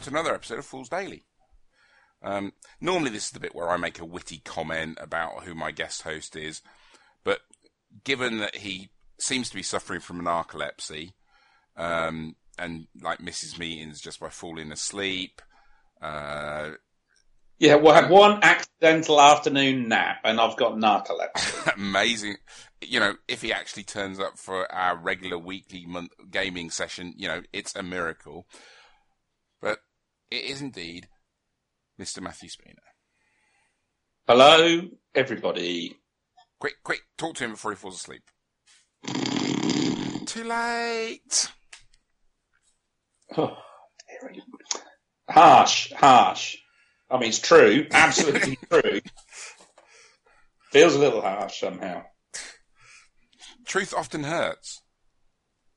welcome to another episode of Fools Daily. Um, normally, this is the bit where I make a witty comment about who my guest host is, but given that he seems to be suffering from narcolepsy um, and like misses meetings just by falling asleep, uh, Yeah, we'll have one accidental afternoon nap, and I've got narcolepsy. amazing. You know, if he actually turns up for our regular weekly month gaming session, you know, it's a miracle. It is indeed Mr. Matthew Spooner. Hello, everybody. Quick, quick, talk to him before he falls asleep. Too late. Oh, harsh, harsh. I mean, it's true, absolutely true. Feels a little harsh somehow. Truth often hurts.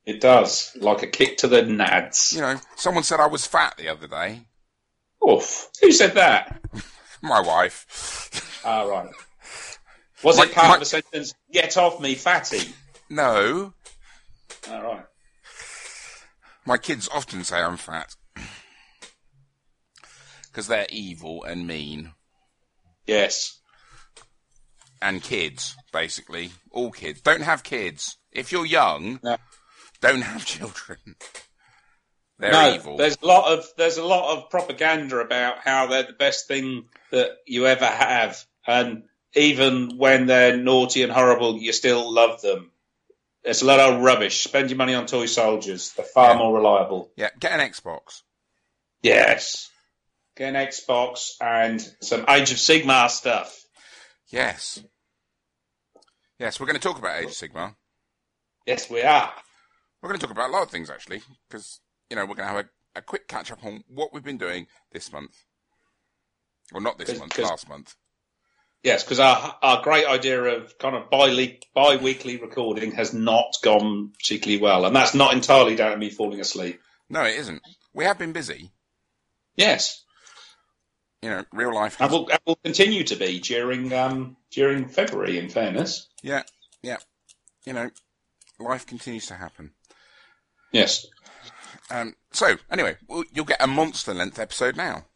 It does, like a kick to the nads. You know, someone said I was fat the other day. Oof. Who said that? My wife. Ah, right. Was My- it part my- of the sentence, get off me, fatty? No, All right. my kids often say I'm fat. Because they're evil and mean. Yes. and kids, basically. All kids. Don't have kids. If you're young, No. Don't have children. They're no, evil. there's a lot of there's a lot of propaganda about how they're the best thing that you ever have, and even when they're naughty and horrible, you still love them. It's a lot of rubbish. Spend your money on toy soldiers; they're far Yeah. more reliable. Yeah, get an Xbox. Yes, get an Xbox and some Age of Sigmar stuff. Yes. Yes, we're going to talk about Age of Sigmar. Yes, we are. We're going to talk about a lot of things, actually, because, you know, we're going to have a, a quick catch up on what we've been doing this month. Well, not this 'Cause- month, 'cause- last month. Yes, because our our great idea of kind of bi bi weekly recording has not gone particularly well, and that's not entirely down to me falling asleep. No, it isn't. We have been busy. Yes. You know, real life. And will, will continue to be during um, during February. In fairness, Yeah, yeah. You know, life continues to happen. Yes. Um, so, anyway, well, you'll get a monster length episode now.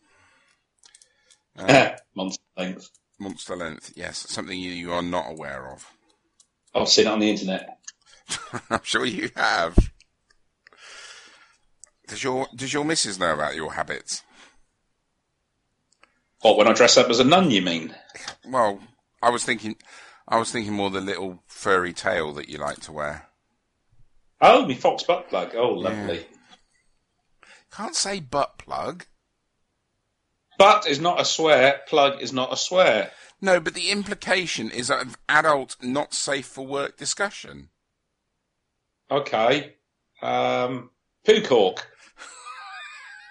Uh, Months length. monster length, yes, something you, you are not aware of. I've seen it on the internet. I'm sure you have. Does your does your missus know about your habits? What when I dress up as a nun? You mean? Well, I was thinking, I was thinking more the little furry tail that you like to wear. Oh, me fox butt plug. Oh, lovely. Can't say butt plug. Butt is not a swear. Plug is not a swear. No, but the implication is an adult, not safe for work discussion. Okay. Um, poo cork.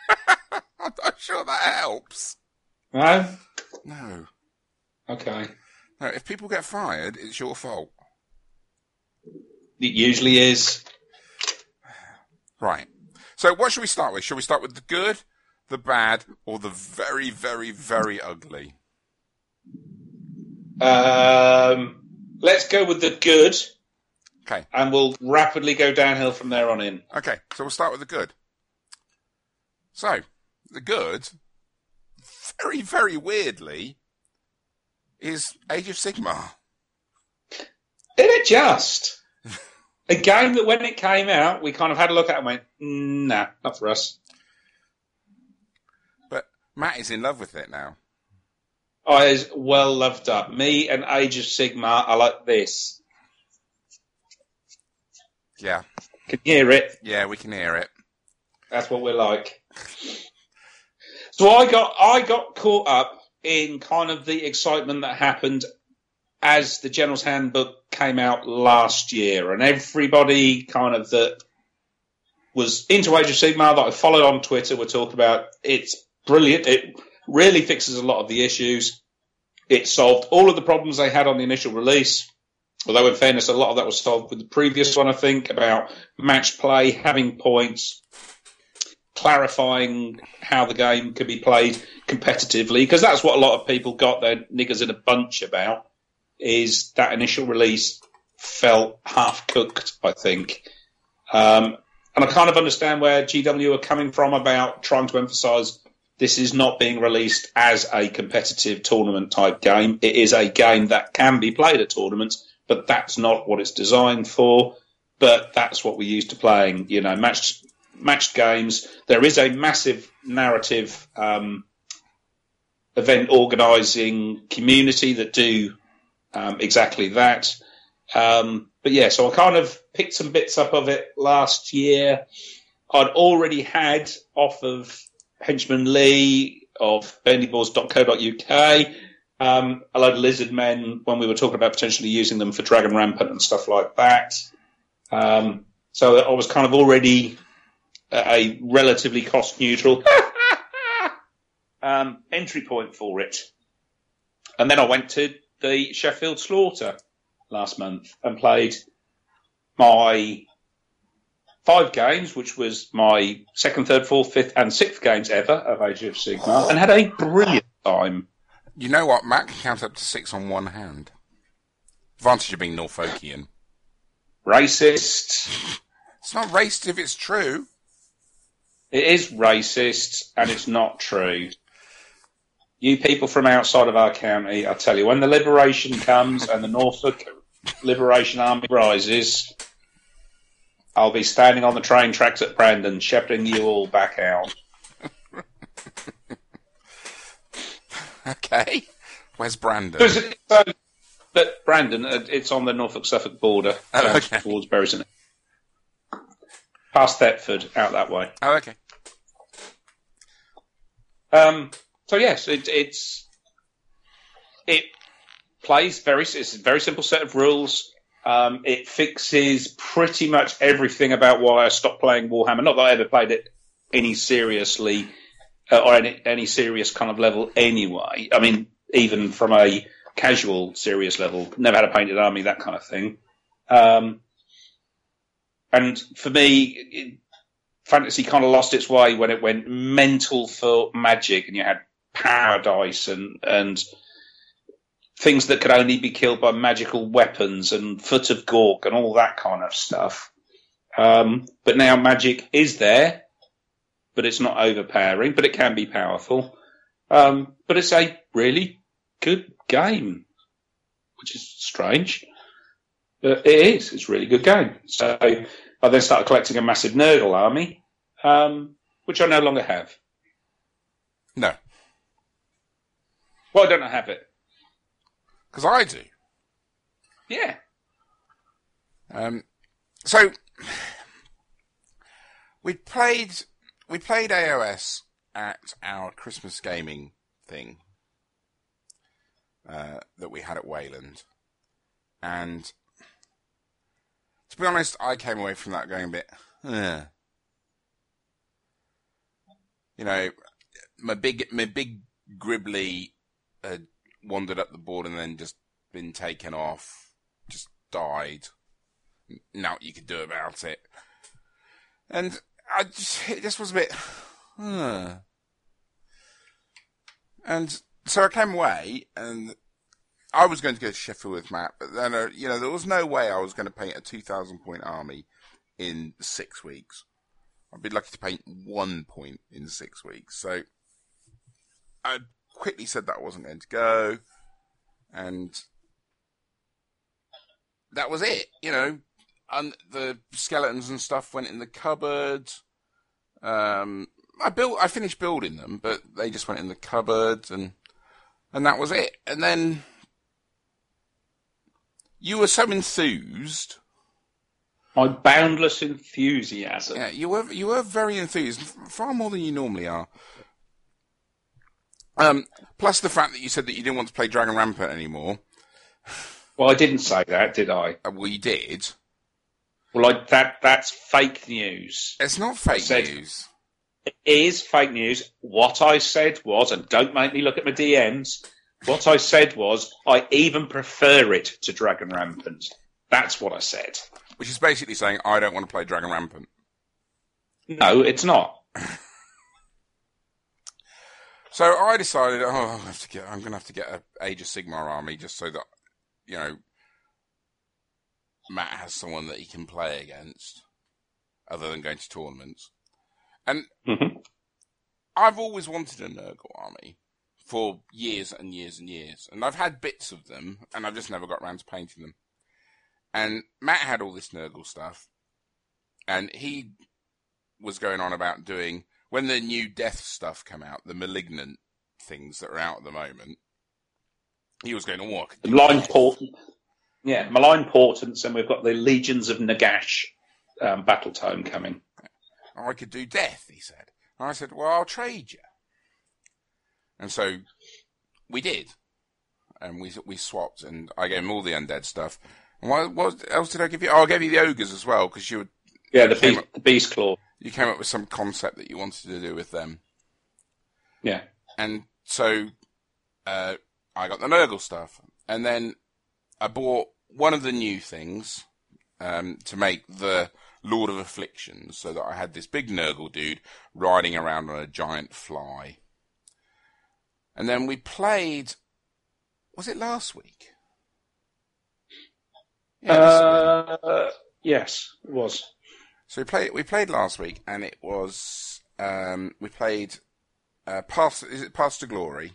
I'm not sure that helps. No. No, Okay. no. If people get fired, it's your fault. It usually is. Right. So what should we start with? Should we start with the good, the bad, or the very, very, very ugly? Um, let's go with the good, Okay. and we'll rapidly go downhill from there on in. Okay. So we'll start with the good. So the good, very, very weirdly, is Age of Sigmar. Did it just? A game that when it came out, we kind of had a look at it and went, "Mm, nah, not for us. But Matt is in love with it now. Oh, it's well loved up. Me and Age of Sigmar are like this. Yeah. Can you hear it? Yeah, we can hear it. That's what we're like. So I got I got caught up in kind of the excitement that happened as the General's Handbook came out last year, and everybody kind of that was into Age of Sigmar that I followed on Twitter were talking about it's brilliant. It really fixes a lot of the issues. It solved all of the problems they had on the initial release. Although, in fairness, a lot of that was solved with the previous one, I think, about match play, having points, clarifying how the game could be played competitively, because that's what a lot of people got their niggers in a bunch about, is that initial release felt half cooked, I think. Um, and I kind of understand where GW are coming from about trying to emphasise this is not being released as a competitive tournament type game. It is a game that can be played at tournaments, but that's not what it's designed for. But that's what we're used to playing. You know, matched matched games. There is a massive narrative um, event organising community that do um, exactly that. Um, but yeah, so I kind of picked some bits up of it last year. I'd already had off of Henchman Lee of bendyballs.co.uk um, a load of lizard men when we were talking about potentially using them for Dragon Rampant and stuff like that. Um, so I was kind of already a relatively cost neutral um, entry point for it. And then I went to the Sheffield Slaughter last month and played my five games, which was my second, third, fourth, fifth, and sixth games ever of Age of Sigmar, and had a brilliant time. You know what? Matt can count up to six on one hand. Advantage of being Norfolkian. Racist. It's not racist if it's true. It is racist, and it's not true. You people from outside of our county, I tell you, when the liberation comes and the Norfolk Liberation Army rises, I'll be standing on the train tracks at Brandon, shepherding you all back out. Okay. Where's Brandon? So, but Brandon, uh, it's on the Norfolk Suffolk border, Oh, okay. towards Bury Past Thetford, out that way. Oh, okay. Um, so yes, it, it's it plays very. It's a very simple set of rules. Um, it fixes pretty much everything about why I stopped playing Warhammer. Not that I ever played it any seriously uh, or any, any serious kind of level anyway. I mean, even from a casual, serious level, never had a painted army, that kind of thing. Um, and for me, it, fantasy kind of lost its way when it went mental for magic, and you had paradise and and things that could only be killed by magical weapons and foot of Gork and all that kind of stuff. Um, but now magic is there, but it's not overpowering, but it can be powerful. Um, but it's a really good game, which is strange. But it is. It's a really good game. So I then started collecting a massive Nurgle army, um, which I no longer have. No. Why don't I have it? Because I do. Yeah. Um, so we played we played AOS at our Christmas gaming thing uh, that we had at Wayland, and to be honest, I came away from that going a bit. "Ugh." You know, my big my big Gribbly had wandered up the board and then just been taken off, just died now you could do about it. And I just, it just was a bit, huh. And so I came away and I was going to go to Sheffield with Matt, but then, uh, you know, there was no way I was going to paint a 2,000 point army in six weeks. I'd be lucky to paint one point in six weeks. So I quickly said that wasn't going to go. And that was it, you know. And the skeletons and stuff went in the cupboard. Um, I built, I finished building them, but they just went in the cupboard, and and that was it. And then you were so enthused. My boundless enthusiasm. Yeah, you were you were very enthused, far more than you normally are. Um, plus the fact that you said that you didn't want to play Dragon Rampant anymore. Well, I didn't say that, did I? Uh, well, you did. Well, I, that that's fake news. It's not fake said- news. It is fake news. What I said was, and don't make me look at my DMs. What I said was, I even prefer it to Dragon Rampant. That's what I said. Which is basically saying I don't want to play Dragon Rampant. No, it's not. So I decided, oh, I have to get, I'm going to have to get a Age of Sigmar army just so that, you know, Matt has someone that he can play against. other than going to tournaments. And Mhm. I've always wanted a Nurgle army for years and years and years. And I've had bits of them, and I've just never got around to painting them. And Matt had all this Nurgle stuff, and he was going on about doing, when the new death stuff come out, the malignant things that are out at the moment, he was going, to The malign death." port, yeah, malign portents, and we've got the legions of Nagash um, battle tome coming. I could do death, he said. And I said, well, I'll trade you. And so we did. And we we swapped, and I gave him all the undead stuff. And what, what else did I give you? Oh, I gave you the ogres as well, because you, were- Yeah, the beast, the beast claw. You came up with some concept that you wanted to do with them. Yeah, And so uh, I got the Nurgle stuff. And then I bought one of the new things um, to make the Lord of Afflictions, so that I had this big Nurgle dude riding around on a giant fly. And then we played. Was it last week? Yeah, uh, yes, it was. So we played. We played last week, and it was. Um, we played. Uh, Path. Is it Path to Glory?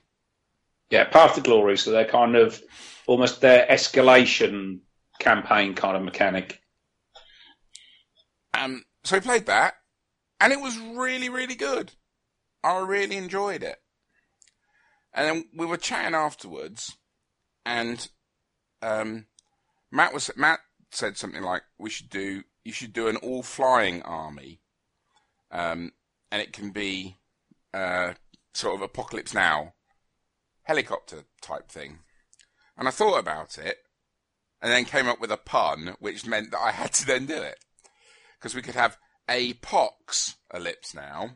Yeah, Path to Glory. So they're kind of almost their escalation campaign kind of mechanic. Um, so we played that, and it was really, really good. I really enjoyed it. And then we were chatting afterwards, and um, Matt was Matt said something like, "We should do you should do an all flying army, um, and it can be uh, sort of apocalypse now helicopter type thing." And I thought about it, and then came up with a pun, which meant that I had to then do it because we could have a pox ellipse now,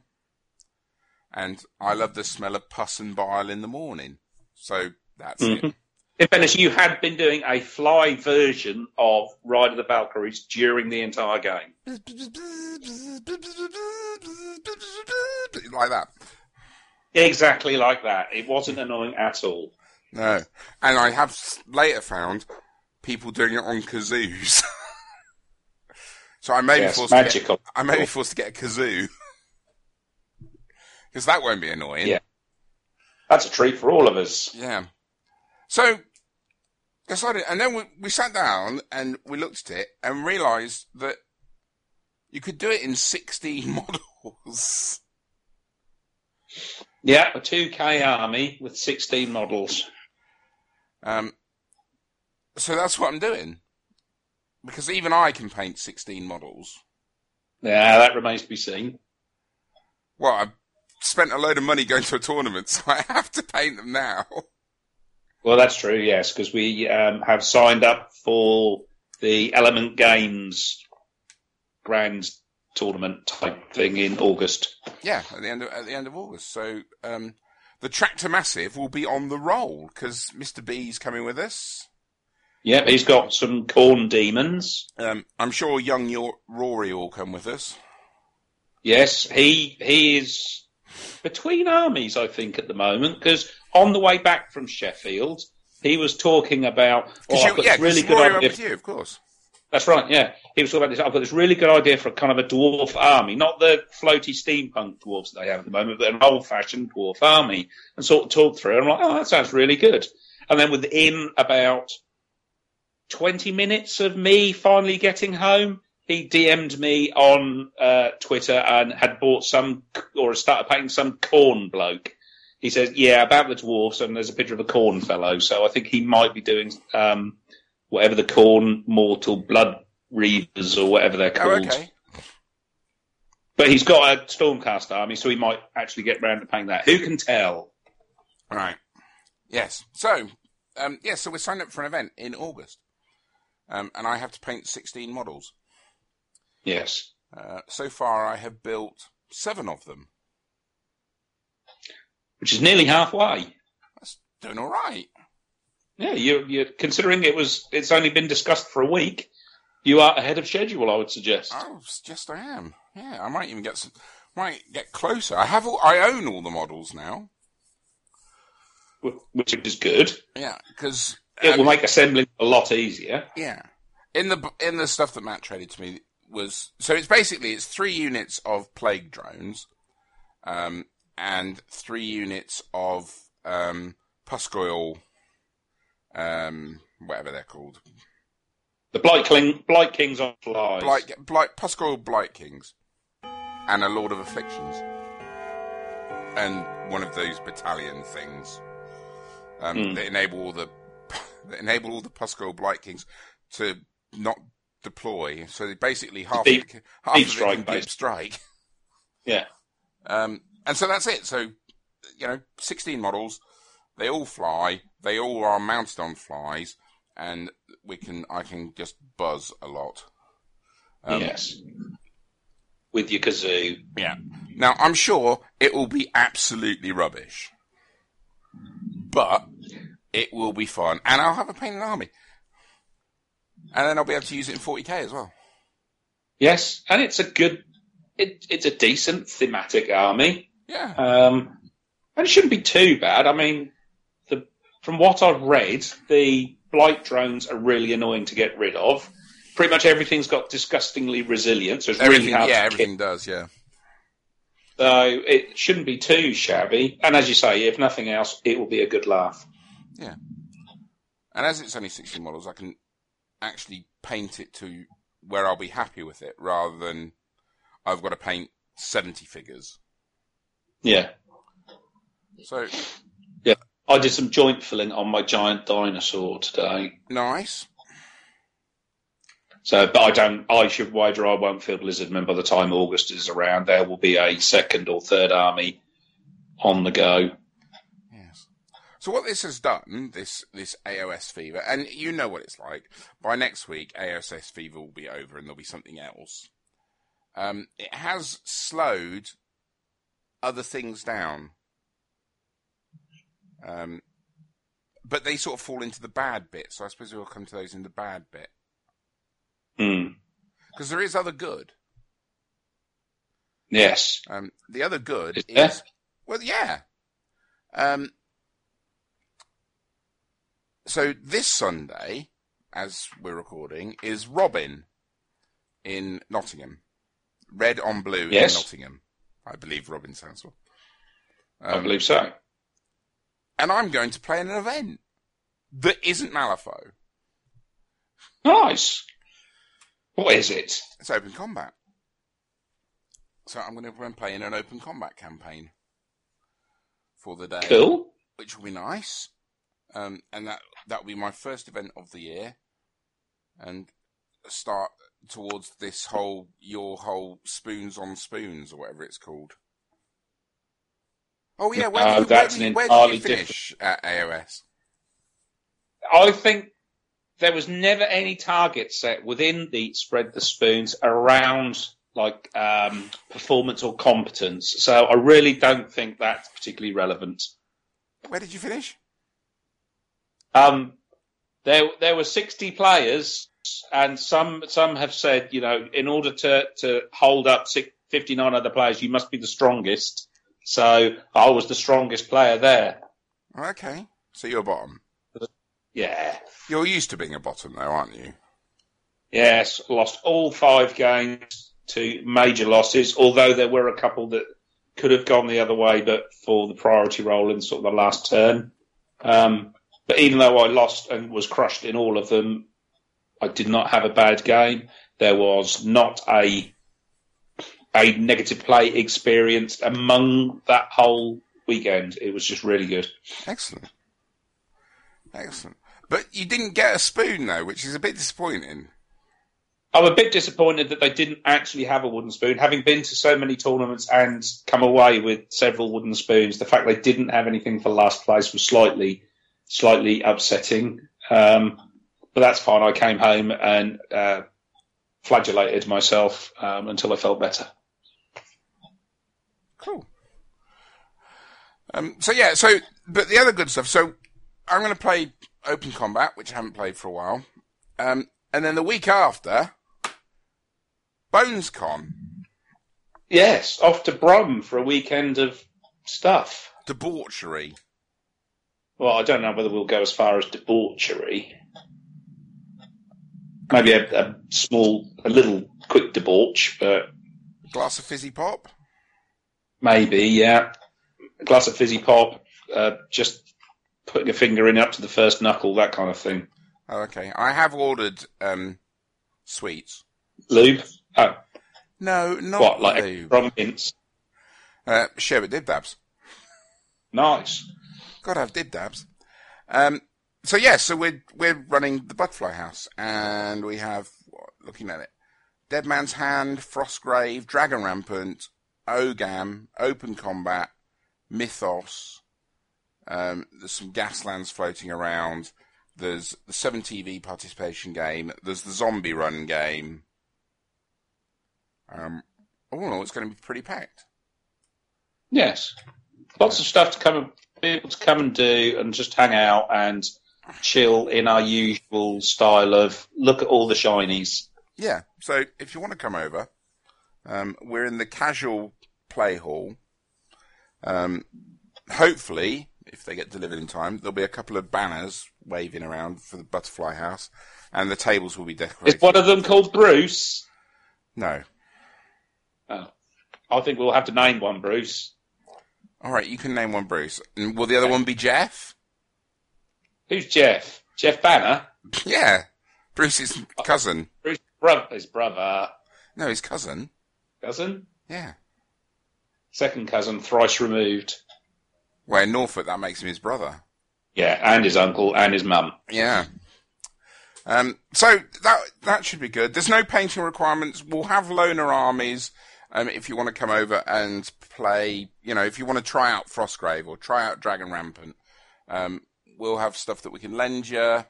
and I love the smell of pus and bile in the morning. So that's it. In fairness, you had been doing a fly version of Ride of the Valkyries during the entire game. like that. Exactly like that. It wasn't annoying at all. No, and I have later found people doing it on kazoos. so I may be Yes, forced. To get, magical. I may be forced to get a kazoo because that won't be annoying. Yeah. That's a treat for all of us. Yeah. So decided, and then we, we sat down and we looked at it and realised that you could do it in 16 models. Yeah, a 2K army with 16 models. Um, so that's what I'm doing. Because even I can paint 16 models. Yeah, that remains to be seen. Well, I've spent a load of money going to a tournament, so I have to paint them now. Well, that's true, yes, because we um, have signed up for the Element Games Grand Tournament type thing in August. Yeah, at the end of, at the end of August. So um, the Tractor Massive will be on the roll because Mr. B's coming with us. Yep, he's got some Khorne demons. Um, I'm sure young Rory will come with us. Yes, he he is between armies, I think, at the moment. Because on the way back from Sheffield, he was talking about. Oh, Because I've got yeah, this really good idea. you, of course. That's right. Yeah, he was talking about this. I've got this really good idea for a kind of a dwarf army, not the floaty steampunk dwarves that they have at the moment, but an old-fashioned dwarf army, and sort of talked through. it. I'm like, oh, that sounds really good. And then within about twenty minutes of me finally getting home, he DM'd me on uh, Twitter and had bought some or started paying some Khorne bloke. He says, "Yeah, about the dwarfs," and there's a picture of a Khorne fellow. So I think he might be doing um, whatever the Khorne mortal blood reavers or whatever they're Oh, called. okay. But he's got a Stormcast army, so he might actually get round to painting that. Who can tell? All right. Yes. So, um, yeah, so we're signed up for an event in August. Um, and I have to paint 16 models. Yes. Uh, so far, I have built seven of them. Which is nearly halfway. That's doing all right. Yeah, you you considering it was it's only been discussed for a week, you are ahead of schedule, I would suggest. Oh, s- just I am. Yeah, I might even get some, might get closer. I have all, I own all the models now. Which is good. Yeah, because It will make assembling a lot easier. yeah, in the in the stuff that Matt traded to me, was so it's basically it's three units of plague drones, um, and three units of um, Pusgoyle, um, whatever they're called, The Blight, King, Blight Kings on flies. Blight, Blight, Pusgoyle Blight Kings, and a Lord of Afflictions, and one of those battalion things um, Hmm. that enable all the that enable all the Pusgoyle Blight Kings to not deploy. So basically half Deep- of it, half deep of it strike can deep strike. Yeah. Um, and so that's it. So, you know, 16 models, they all fly, they all are mounted on flies, and we can, I can just buzz a lot. Um, yes. With your kazoo. Yeah. Now, I'm sure it will be absolutely rubbish, but it will be fun, and I'll have a painted army. And then I'll be able to use it in 40k as well. Yes, and it's a good, it, it's a decent thematic army. Yeah. Um, and it shouldn't be too bad. I mean, the, from what I've read, the blight drones are really annoying to get rid of. Pretty much everything's got disgustingly resilient, so it's everything, really hard yeah, everything does, yeah. So it shouldn't be too shabby. And as you say, if nothing else, it will be a good laugh. Yeah. And as it's only 16 models, I can actually paint it to where I'll be happy with it rather than I've got to paint 70 figures. Yeah. So, Yeah, I did some joint filling on my giant dinosaur today. nice. So, but I don't. I should wager I won't feel Blizzardman by the time August is around. There will be a second or third army on the go. Yes. So what this has done, this this AOS fever, and you know what it's like. By next week, AOS fever will be over, and there'll be something else. Um, it has slowed other things down, um, but they sort of fall into the bad bit. So I suppose we'll come to those in the bad bit Hmm. because there is other good. Yes. Um, the other good Is is, well, yeah. Um, so this Sunday, as we're recording, is Robin in Nottingham. Red on blue Yes. in Nottingham. I believe Robin sounds well. I Um, believe so. and I'm going to play in an event that isn't Malifaux. Nice. What is it? It's open combat. So I'm going to play in an open combat campaign for the day. Cool. which will be nice. Um, and that that will be my first event of the year, and start towards this whole your whole spoons on spoons or whatever it's called. Oh yeah, where, No, did, you, where, that's did, you, where did you finish at AOS? I think there was never any target set within the spread the spoons around like um, performance or competence. So I really don't think that's particularly relevant. Where did you finish? Um, there, there were 60 players, and some some have said, you know, in order to to hold up 59 other players, you must be the strongest. So I was the strongest player there. Okay, so you're bottom. Yeah. You're used to being a bottom though, aren't you? Yes, lost all five games to major losses, although there were a couple that could have gone the other way, but for the priority role in sort of the last turn. Um, but even though I lost and was crushed in all of them, I did not have a bad game. There was not a a negative play experienced among that whole weekend. It was just really good. Excellent, excellent. But you didn't get a spoon though, which is a bit disappointing. I'm a bit disappointed that they didn't actually have a wooden spoon. Having been to so many tournaments and come away with several wooden spoons, the fact they didn't have anything for last place was slightly, slightly upsetting. Um, but that's fine. I came home and uh, flagellated myself um, until I felt better. Cool. Um, so yeah, so but the other good stuff. So I'm going to play Open Combat, which I haven't played for a while, um, and then the week after, BonesCon, Yes, off to Brum for a weekend of stuff. debauchery. Well, I don't know whether we'll go as far as debauchery. Maybe a, a small, a little quick debauch, but Glass of fizzy pop. maybe, yeah. A glass of fizzy pop, uh, just putting a finger in up to the first knuckle, that kind of thing. Oh, okay. I have ordered um, sweets. Lube? Oh, No, not what, like lube. from mints? Uh, sherbet dib dabs. Nice. Gotta have dib dabs. Um, so yeah, so we're we're running the Butterfly House, and we have looking at it, Dead Man's Hand, Frostgrave, Dragon Rampant, Ogam, Open Combat, Mythos. Um, there's some Gaslands floating around. There's the Seven TV participation game. There's the Zombie Run game. Um, all in all, it's going to be pretty packed. Yes. Lots of stuff to come able to come and do and just hang out and chill in our usual style of look at all the shinies. Yeah. So if you want to come over, um, we're in the casual play hall. Um, hopefully, if they get delivered in time, there'll be a couple of banners waving around for the butterfly house, and the tables will be decorated. Is one of them called Bruce? No. Oh. I think we'll have to name one Bruce. All right, you can name one Bruce. And will the other one be Jeff? Who's Jeff? Jeff Banner? Yeah. Bruce's cousin. Bruce's brother, his brother. No, his cousin. Cousin? Yeah. Second cousin, thrice removed. Well, in Norfolk, that makes him his brother. Yeah, and his uncle and his mum. Yeah. Um, so that that should be good. There's no painting requirements. We'll have loner armies. Um, if you want to come over and play, you know, if you want to try out Frostgrave or try out Dragon Rampant, um, we'll have stuff that we can lend you.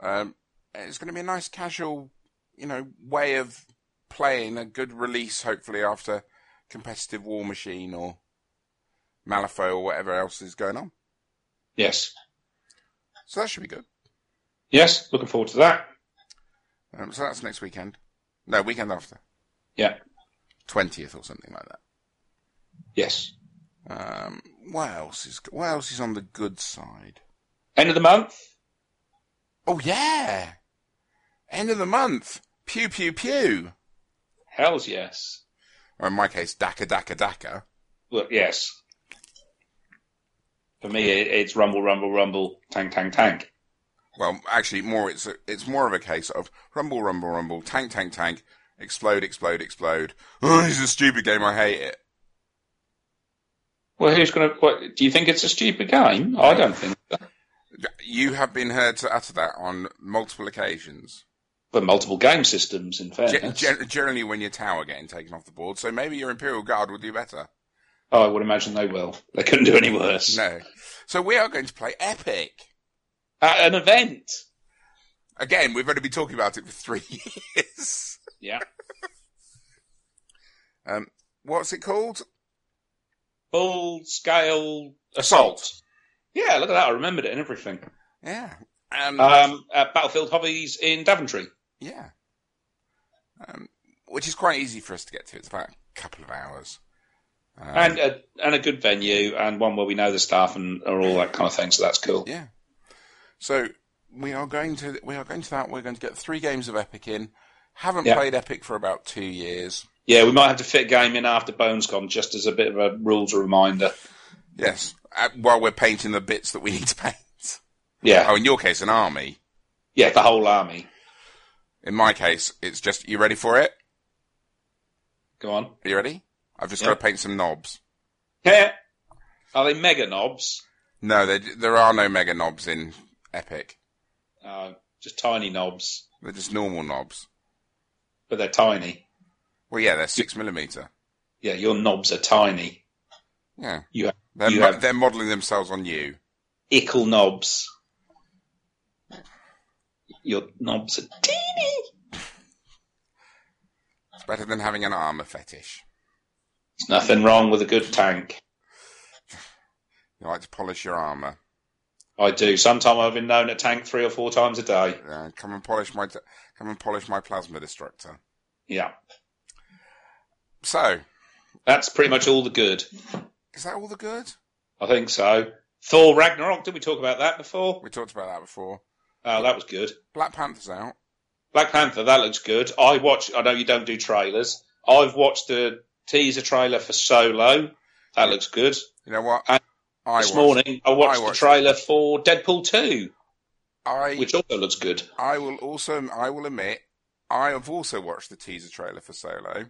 Um, it's going to be a nice casual, you know, way of playing a good release, hopefully after competitive Warmachine or Malifaux or whatever else is going on. Yes. So that should be good. Yes, looking forward to that. Um, so that's next weekend. No, weekend after. Yeah. 20th or something like that. Yes. Um, what else is what else is on the good side? End of the month? Oh yeah, end of the month. Pew pew pew. Hells yes. Or in my case, Daka Daka Daka. Well, yes. For me, it, it's rumble, rumble, rumble, tank, tank, tank. Well, actually, more it's a, it's more of a case of rumble rumble rumble, tank tank tank, explode explode explode. Oh, this is a stupid game. I hate it. Well, who's going to? What, do you think it's a stupid game? I don't think. So. You have been heard to utter that on multiple occasions. For multiple game systems, in fairness. gen- generally, when your tower getting taken off the board, so maybe your Imperial Guard will do better. oh, I would imagine they will. They couldn't do any worse. No. So we are going to play Epic. At an event. Again, we've only been talking about it for three years. Yeah. Um, what's it called? Full scale assault. Yeah, look at that. I remembered it and everything. Yeah. Um, Um, at Battlefield Hobbies in Daventry. yeah. Um, which is quite easy for us to get to. It's about a couple of hours. Um, and a, and a good venue and one where we know the staff and or all that kind of thing. So that's cool. yeah. So we are going to we are going to that. We're going to get three games of Epic in. Haven't Yeah. played Epic for about two years. Yeah, we might have to fit game in after BonesCon just as a bit of a rules reminder. Yes. Uh, while we're painting the bits that we need to paint. Yeah, Oh, in your case, an army. yeah, the whole army. In my case, it's just you ready for it? Go on. Are you ready? I've just Yeah. got to paint some knobs. Yeah. Are they mega knobs? No, there, there are no mega knobs in Epic. Uh, just tiny knobs, They're just normal knobs. but they're tiny. Well, yeah, they're six millimeter. Yeah, your knobs are tiny. Yeah, You have they're You mo- have- they're modelling themselves on you. ickle knobs. Your knobs are teeny. It's better than having an armor fetish. There's nothing wrong with a good tank. You like to polish your armor. I do. Sometimes I've been known to tank three or four times a day. Uh, come and polish my come and polish my plasma destructor. Yeah. So, That's pretty much all the good. is that all the good? I think so. Thor Ragnarok, did we talk about that before? We talked about that before. Oh, that was good. Black Panther's out. Black Panther, that looks good. I watch. I know you don't do trailers. I've watched the teaser trailer for Solo. That looks good. You know what? And I this watched- morning, I watched, I watched the trailer for Deadpool 2, I which also looks good. I will also I will admit I have also watched the teaser trailer for Solo.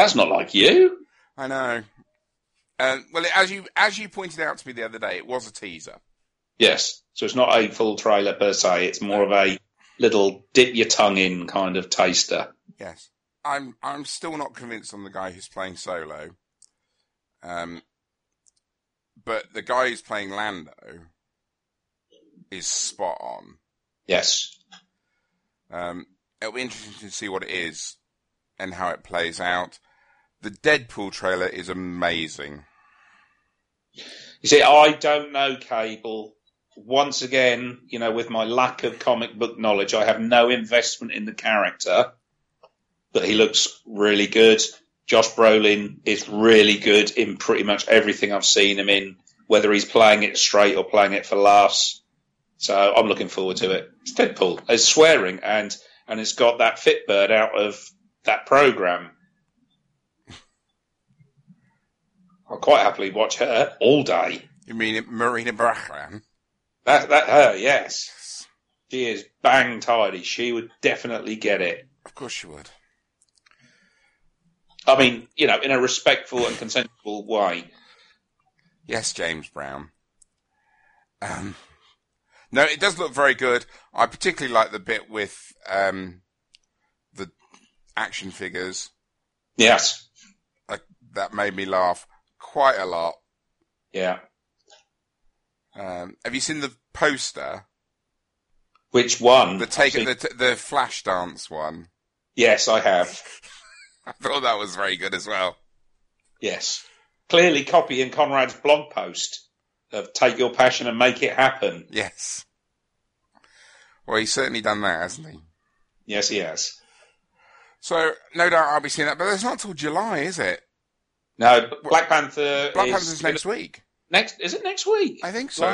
That's not like you. I know. Um, well, as you as you pointed out to me the other day, it was a teaser. Yes. So it's not a full trailer per se. It's more of a little dip your tongue in kind of taster. Yes, I'm I'm still not convinced on the guy who's playing Solo. Um, but the guy who's playing Lando is spot on. Yes. Um, it'll be interesting to see what it is and how it plays out. The Deadpool trailer is amazing. You see, I don't know Cable. Once again, you know, with my lack of comic book knowledge, I have no investment in the character. But he looks really good. Josh Brolin is really good in pretty much everything I've seen him in, whether he's playing it straight or playing it for laughs. So I'm looking forward to it. It's Deadpool. It's swearing and and it's got that Fitbird out of that program. I'll quite happily watch her all day. You mean Morena Baccarin? That that her, yes. She is bang tidy. She would definitely get it. Of course she would. I mean, you know, in a respectful and consensual way. Yes, James Brown. Um, no, it does look very good. I particularly like the bit with um, the action figures. Yes. Like, that made me laugh quite a lot. Yeah. Um, have you seen the poster? Which one? The take I've the the flash dance one. Yes, I have. I thought that was very good as well. Yes. Clearly copying Conrad's blog post of take your passion and make it happen. Yes. Well, he's certainly done that, hasn't he? Yes, he has. So, no doubt I'll be seeing that, but it's not till July, is it? No, Black Panther Black is Panther's next week. next. Is it next week? I think so.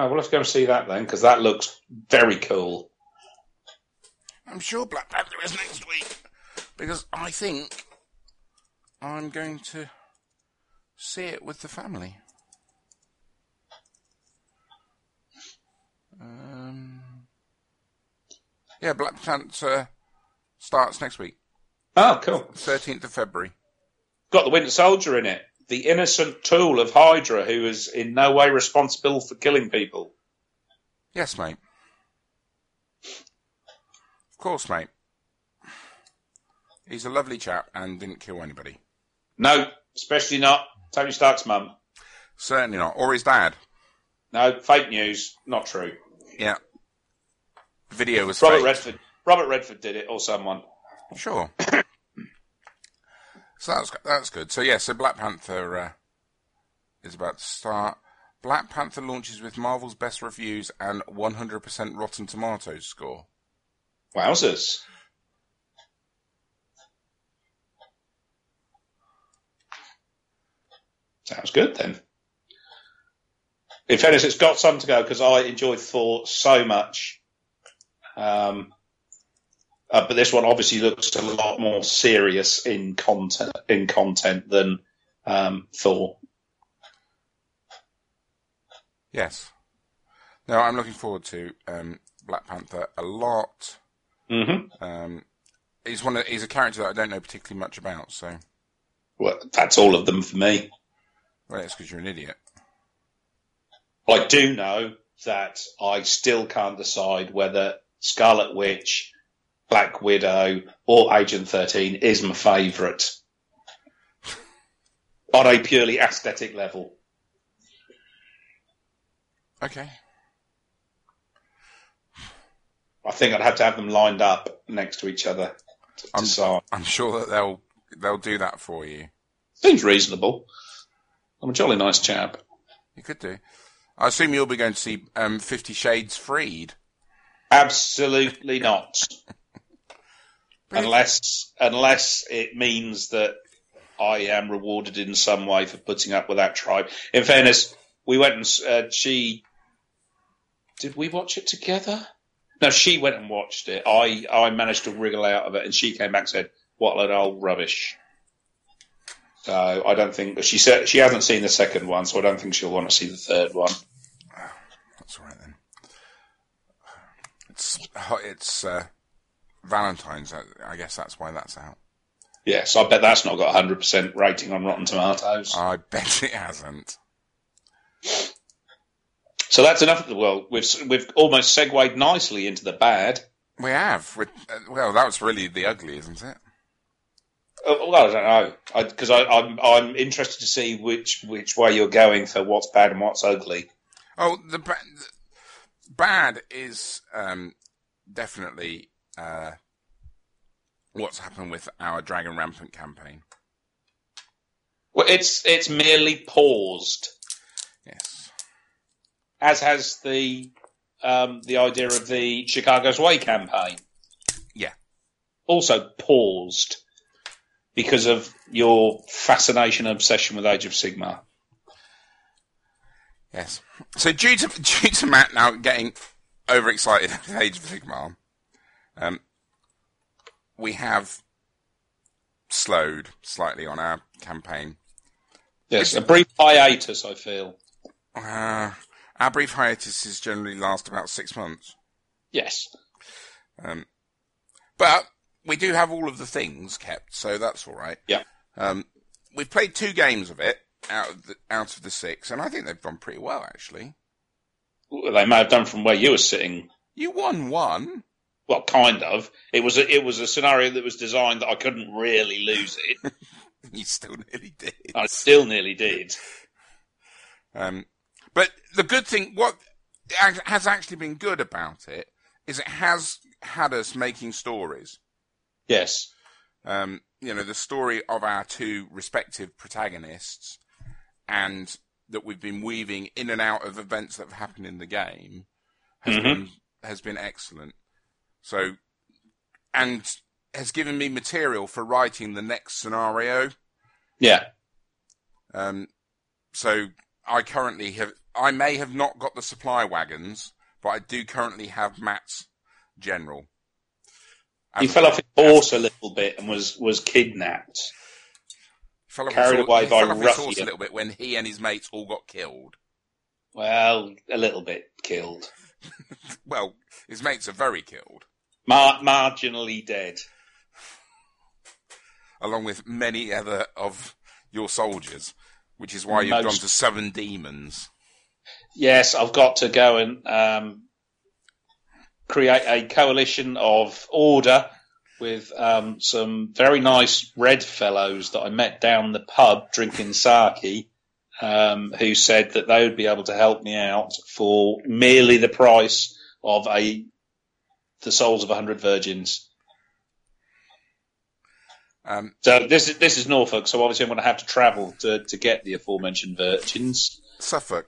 Oh, well, let's go and see that then, because that looks very cool. I'm sure Black Panther is next week because I think I'm going to see it with the family. Um, yeah, Black Panther starts next week, Oh, cool. 13th of February. Got the Winter Soldier in it. The innocent tool of Hydra, who is in no way responsible for killing people. Yes, mate. Of course, mate. He's a lovely chap and didn't kill anybody. No, especially not Tony Stark's mum. Certainly not. Or his dad. No, fake news. Not true. Yeah. Video was Robert fake. Redford. Robert Redford did it, or someone. Sure. so that's that's good. So yeah, so Black Panther uh, is about to start. Black Panther launches with Marvel's best reviews and 100% Rotten Tomatoes score. Wowzers. Sounds good then. In fairness, it's got some to go because I enjoyed Thor so much. Um, uh, but this one obviously looks a lot more serious in content in content than um, Thor. Yes. No, I'm looking forward to um, Black Panther a lot. Mm-hmm. Um, he's one. Of, he's a character that I don't know particularly much about. So, Well, that's all of them for me. well, it's because you're an idiot. I do know that I still can't decide whether Scarlet Witch, Black Widow, or Agent 13 is my favourite on a purely aesthetic level. Okay. I think I'd have to have them lined up next to each other to I'm- decide. I'm sure that they'll they'll do that for you. Seems reasonable. I'm a jolly nice chap. You could do. I assume you'll be going to see um, Fifty Shades Freed. Absolutely not. But unless unless it means that I am rewarded in some way for putting up with that tribe. In fairness, we went and s- uh, she did we watch it together? No, she went and watched it. I, I managed to wriggle out of it, and she came back and said, "What a load of old rubbish." So I don't think she said she hasn't seen the second one, so I don't think she'll want to see the third one. That's all right then. It's it's uh, Valentine's. I guess that's why that's out. Yes, I bet that's not got a hundred percent rating on Rotten Tomatoes. I bet it hasn't. So that's enough of the world. We've we've almost segued nicely into the bad. We have. We're, uh, well, that was really the ugly, isn't it? Oh, well, I don't know because I'm, I'm interested to see which which way you're going for what's bad and what's ugly. Oh, the, ba- the bad is um, definitely uh, what's happened with our Dragon Rampant campaign. Well, it's it's merely paused. Yes. As has the um, the idea of the Chicago's Way campaign. Yeah. Also paused because of your fascination and obsession with Age of Sigmar. Yes. So due to due to Matt now getting overexcited with Age of Sigmar, um, we have slowed slightly on our campaign. Yes, a brief hiatus, I feel. Uh, our brief hiatuses generally last about six months. Yes. Um, but we do have all of the things kept, so that's all right. Yeah. Um, we've played two games of it out of the out of the six, and I think they've gone pretty well actually. Well, they may have done from where you were sitting. You won one. Well, kind of. It was a, it was a scenario that was designed that I couldn't really lose it. you still nearly did. I still nearly did. Um, but the good thing, what has actually been good about it, is it has had us making stories. Yes. Um, you know, the story of our two respective protagonists, and that we've been weaving in and out of events that have happened in the game, has Mhm. been has been excellent. So, and has given me material for writing the next scenario. Yeah. Um, so I currently have, I may have not got the supply wagons, but I do currently have Matt's general. He fell off his horse a little bit and was, was kidnapped. fell off carried his, away by fell off his horse a little bit when he and his mates all got killed. Well, a little bit killed. Well, his mates are very killed, Mar- marginally dead. along with many other of your soldiers, which is why you've gone to seven demons. Yes, I've got to go and um, create a coalition of order with um, some very nice red fellows that I met down the pub drinking sake, um, who said that they would be able to help me out for merely the price of a the souls of a hundred virgins. Um, So this is this is Norfolk, so obviously I'm going to have to travel to to get the aforementioned virgins. Suffolk.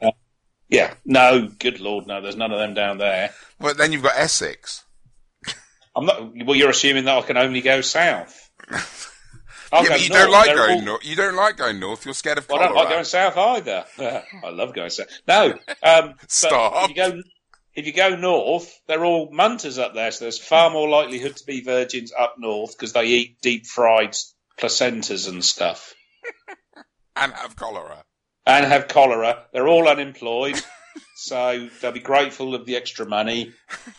Yeah, no, good lord, no, there's none of them down there. But then you've got Essex. I'm not. Well, you're assuming that I can only go south. Yeah, but you north. don't like going all- north. You don't like going north. You're scared of Well, I don't like going south either. I love going south. No, um, Stop. If you go, if you go north, they're all munters up there, so there's far more likelihood to be virgins up north because they eat deep fried placentas and stuff and have cholera. and have cholera. They're all unemployed, so they'll be grateful of the extra money.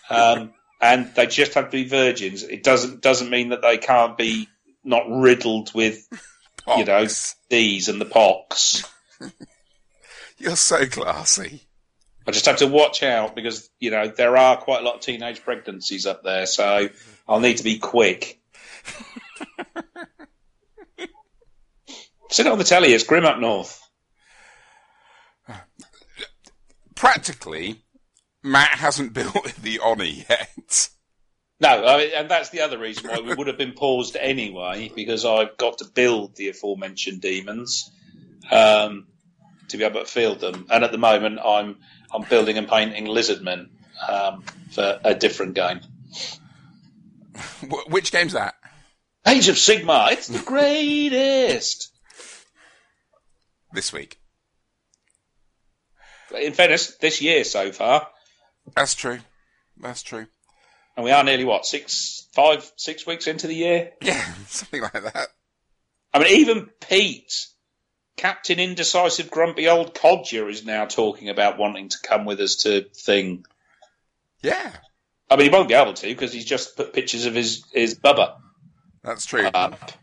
Um, and they just have to be virgins. It doesn't doesn't mean that they can't be not riddled with you know these and the pox. You're so classy. I just have to watch out because you know there are quite a lot of teenage pregnancies up there, so I'll need to be quick. Sit on the telly. It's grim up north. Practically, Matt hasn't built the Oni yet. No, I mean, and that's the other reason why we would have been paused anyway, because I've got to build the aforementioned demons um, to be able to field them. And at the moment, I'm I'm building and painting lizardmen um, for a different game. Which game's that? Age of Sigmar, it's the greatest. This week. In fairness, this year so far, That's true. That's true. And we are nearly what six, five, six weeks into the year. Yeah, something like that. I mean, even Pete, Captain Indecisive Grumpy Old Codger, is now talking about wanting to come with us to Thing. Yeah, I mean, he won't be able to because he's just put pictures of his his bubba that's true. up.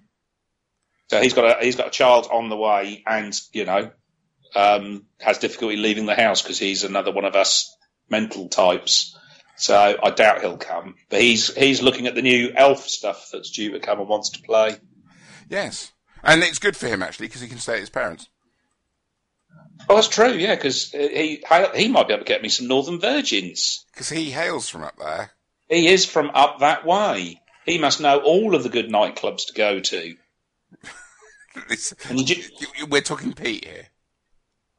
So he's got a he's got a child on the way, and you know, um, has difficulty leaving the house because he's another one of us mental types. So I doubt he'll come. But he's he's looking at the new Elf stuff that's due to come and wants to play. yes, and it's good for him actually because he can stay at his parents. Oh, that's true. Yeah, because he he might be able to get me some Northern Virgins. Because he hails from up there. He is from up that way. He must know all of the good nightclubs to go to. You- you- we're talking Pete here.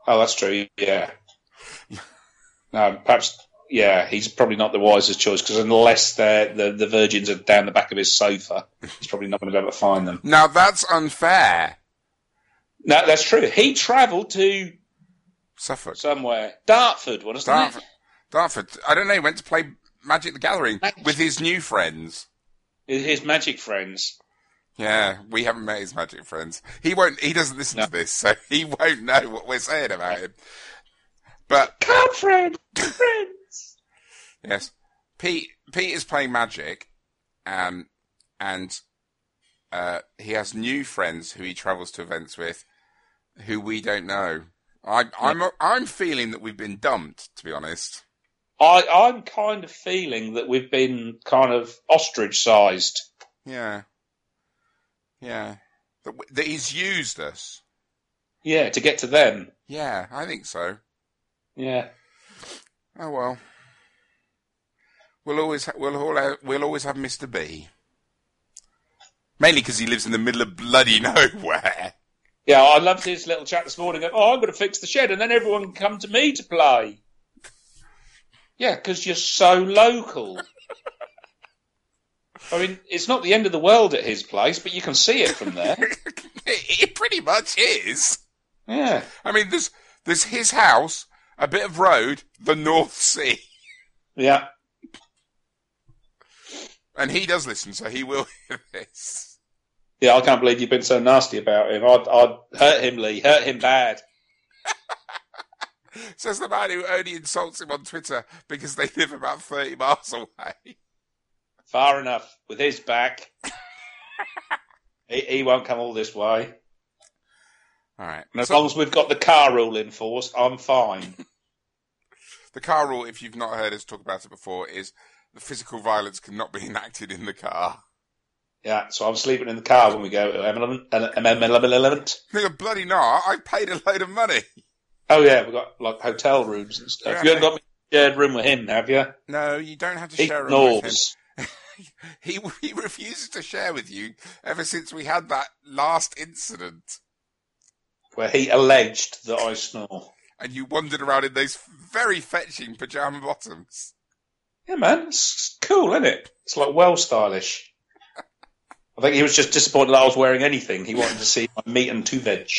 Oh, that's true. Yeah. No, perhaps. Yeah, he's probably not the wisest choice because unless they're, the the virgins are down the back of his sofa, he's probably not going to be able to find them. Now that's unfair. No, that's true. He travelled to Suffolk, somewhere, Dartford, wasn't Dartford, it? Dartford. I don't know. He went to play Magic the Gathering Magic. with his new friends. His magic friends. Yeah, we haven't met his magic friends. He won't. He doesn't listen No. to this, so he won't know what we're saying about him. But Come, friend, friends. Yes, Pete. Pete is playing Magic, um, and uh, he has new friends who he travels to events with, who we don't know. I, I'm I'm feeling that we've been dumped, to be honest. I, I'm kind of feeling that we've been kind of ostrich sized. Yeah, yeah. That, w- that he's used us. Yeah, to get to them. Yeah, I think so. Yeah. Oh well. We'll always ha- we'll all ha- we'll always have Mr. B. Mainly because he lives in the middle of bloody nowhere. Yeah, I loved his little chat this morning. Oh, I'm going to fix the shed, and then everyone can come to me to play. Yeah, because you're so local. I mean, it's not the end of the world at his place, but you can see it from there. it, it pretty much is. Yeah, I mean, there's there's his house, a bit of road, the North Sea, yeah. And he does listen, so he will hear this. Yeah, I can't believe you've been so nasty about him. I'd, I'd hurt him, Lee. Hurt him bad. Says the man who only insults him on Twitter because they live about thirty miles away. Far enough with his back. he, he won't come all this way. All right. And as So- long as we've got the car rule in force, I'm fine. The car rule, if you've not heard us talk about it before, is the physical violence cannot be enacted in the car. yeah, so I'm sleeping in the car when we go to M11. M11. Nigga, bloody not. I paid a load of money. Oh yeah, we've got like hotel rooms and stuff. Yeah. You haven't got me shared room with him, have you? No, you don't have to He share a room with him. He, he refuses to share with you ever since we had that last incident. Where he alleged that I snore. And you wandered around in those very fetching pajama bottoms. Yeah, man, it's cool, isn't it? It's like well stylish. I think he was just disappointed that I was wearing anything. He wanted to see my meat and two veg.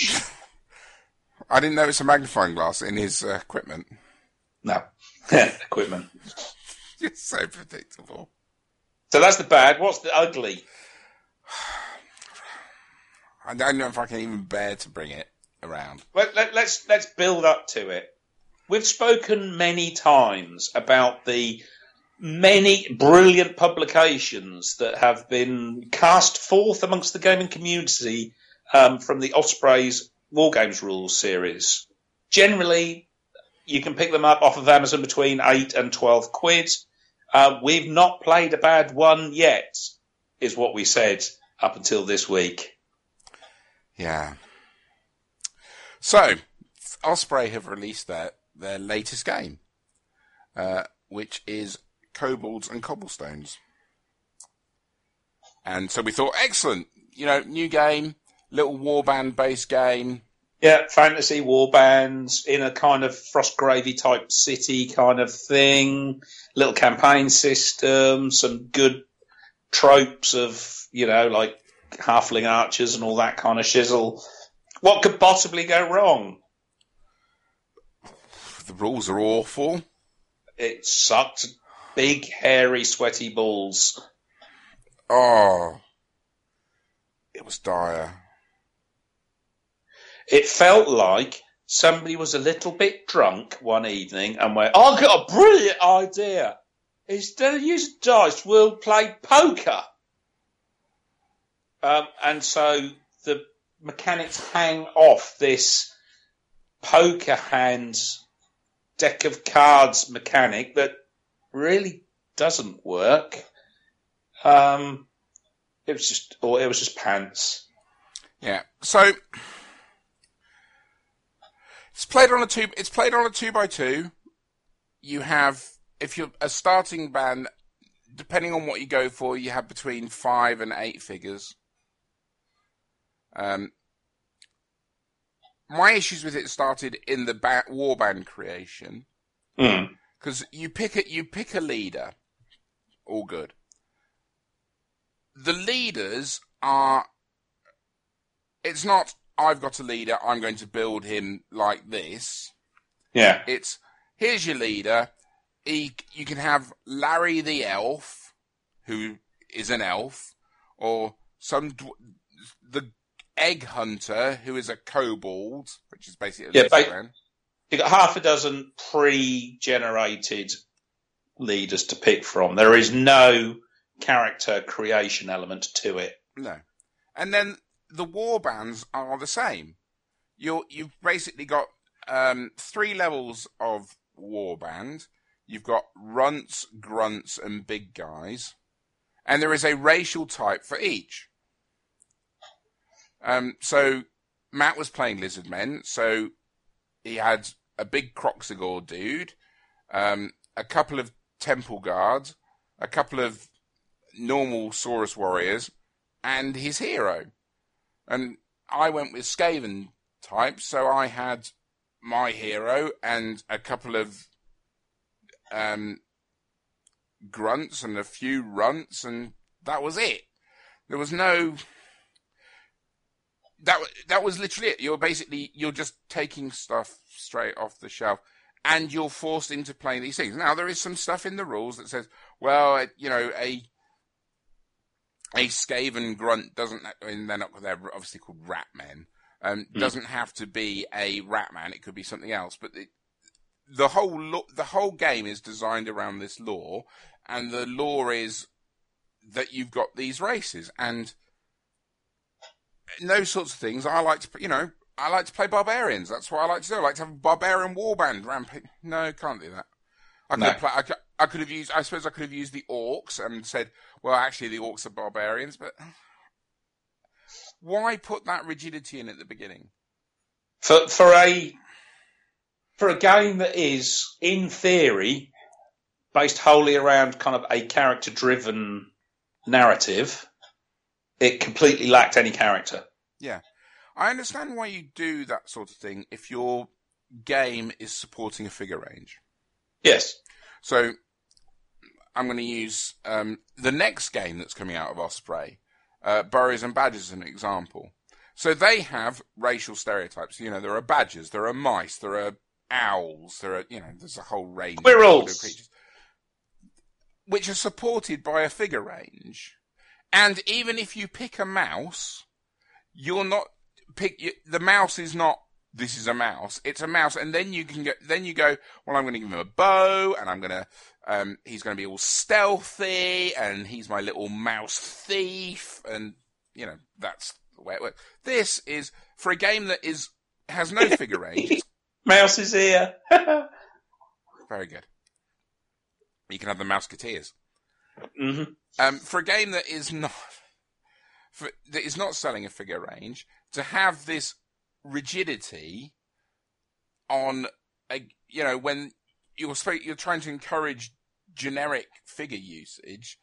I didn't notice a magnifying glass in his uh, equipment. No, equipment. You're so predictable. So that's the bad. What's the ugly? I don't know if I can even bear to bring it around. Let, let, let's let's build up to it. We've spoken many times about the many brilliant publications that have been cast forth amongst the gaming community um, from the Ospreys War Games Rules series. Generally, you can pick them up off of Amazon between eight and twelve quid. Uh, we've not played a bad one yet, is what we said up until this week. Yeah. So, Osprey have released their, their latest game, uh, which is Kobolds and Cobblestones. And so we thought, excellent, you know, new game, little warband based game. Yeah, fantasy warbands in a kind of Frostgrave type city kind of thing. Little campaign system, some good tropes of, you know, like halfling archers and all that kind of shizzle. What could possibly go wrong? The rules are awful. It sucked big, hairy, sweaty balls. Oh, it was dire. It felt like somebody was a little bit drunk one evening and went, I've got a brilliant idea. Instead of using dice, we'll play poker. Um, and so the mechanics hang off this poker hands deck of cards mechanic that really doesn't work. Um, it was just, or it was just pants. Yeah. So it's played on a two. It's played on a two by two. You have, if you're a starting band, depending on what you go for, you have between five and eight figures. Um, my issues with it started in the ba- warband creation Mm. Because you pick it, you pick a leader, all good. The leaders are. It's not. I've got a leader. I'm going to build him like this. Yeah. It's here's your leader. He, you can have Larry the elf, who is an elf, or some dw- the egg hunter, who is a kobold, which is basically a Yeah, ba- lizard. you got half a dozen pre-generated leaders to pick from. There is no character creation element to it. No. And then the war bands are the same. You're, you've basically got um, three levels of war band. You've got runts, grunts, and big guys. And there is a racial type for each. Um, so Matt was playing lizard men, so he had a big Kroxigor dude, um, a couple of temple guards, a couple of normal Saurus warriors, and his hero. And I went with Skaven type, so I had my hero and a couple of um, grunts and a few runts, and that was it. There was no. That that was literally it. You're basically you're just taking stuff straight off the shelf, and you're forced into playing these things. Now there is some stuff in the rules that says, well, you know, a a Skaven grunt doesn't. I mean, they're not. They're obviously called rat men. Um, Mm. Doesn't have to be a rat man. It could be something else. But the, the whole lo- the whole game is designed around this law, and the law is that you've got these races, and in those sorts of things. I like to, you know, I like to play barbarians. That's what I like to do. I like to have a barbarian warband rampage. No, can't do that. I could, No. have I, could, I could have used. I suppose I could have used the orcs and said, well, actually, the orcs are barbarians, but why put that rigidity in at the beginning? For for a for a game that is, in theory, based wholly around kind of a character driven narrative, it completely lacked any character. Yeah. I understand why you do that sort of thing if your game is supporting a figure range. Yes. So I'm going to use um, the next game that's coming out of Osprey, uh, Burrows and Badgers, as an example. So they have racial stereotypes. You know, there are badgers, there are mice, there are owls, there are you know, there's a whole range Squirrels. of creatures, which are supported by a figure range. And even if you pick a mouse, you're not pick the mouse is not this is a mouse it's a mouse. And then you can go then you go well i'm going to give him a bow and i'm going to um he's going to be all stealthy and he's my little mouse thief and you know that's the way it works. This is for a game that is has no figure it's Mouse is here. very good. You can have the mouseketeers hmm Um, for a game that is not for, that is not selling a figure range, to have this rigidity on a you know when you're you're trying to encourage generic figure usage,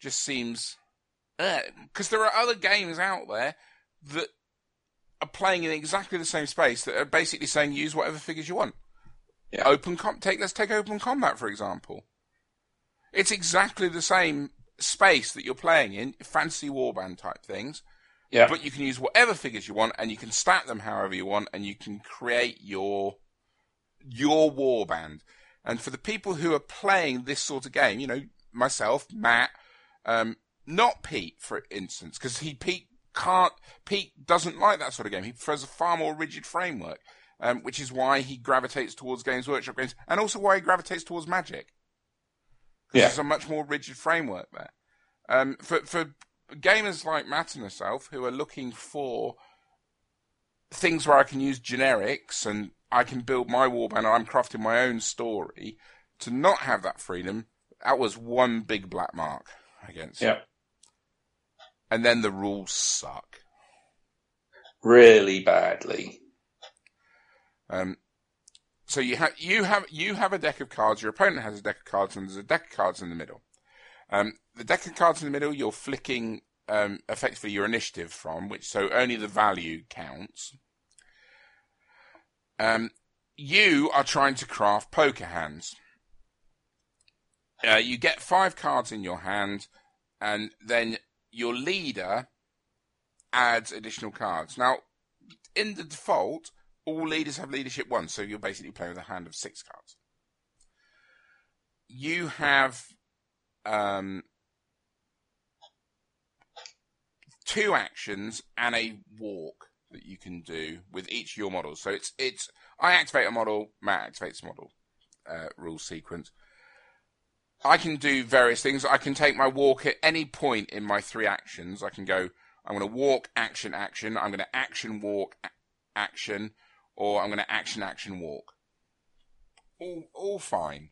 just seems because there are other games out there that are playing in exactly the same space that are basically saying use whatever figures you want. Yeah. Open com- take let's take open combat for example. It's exactly the same space that you're playing in, fantasy warband type things, Yeah. but you can use whatever figures you want and you can stack them however you want and you can create your your warband. And for the people who are playing this sort of game, you know, myself, Matt, um, not Pete, for instance, because he Pete can't Pete doesn't like that sort of game. He prefers a far more rigid framework, um, which is why he gravitates towards Games Workshop games, and also why he gravitates towards Magic. Yeah. There's a much more rigid framework there. Um, for for gamers like Matt and myself who are looking for things where I can use generics and I can build my warband and I'm crafting my own story, to not have that freedom, that was one big black mark against. it. Yeah. And then the rules suck. Really badly. Um, so you have you have you have a deck of cards. Your opponent has a deck of cards, and there's a deck of cards in the middle. Um, the deck of cards in the middle, you're flicking um, effectively your initiative from, which so only the value counts. Um, you are trying to craft poker hands. Uh, you get five cards in your hand, and then your leader adds additional cards. Now, in the default, all leaders have leadership one, so you're basically playing with a hand of six cards. You have um, two actions and a walk that you can do with each of your models. So it's it's I activate a model, Matt activates a model uh, rule sequence. I can do various things. I can take my walk at any point in my three actions. I can go. I'm going to walk, action, action. I'm going to action, walk, action, or I'm going to action, action, walk. All all fine.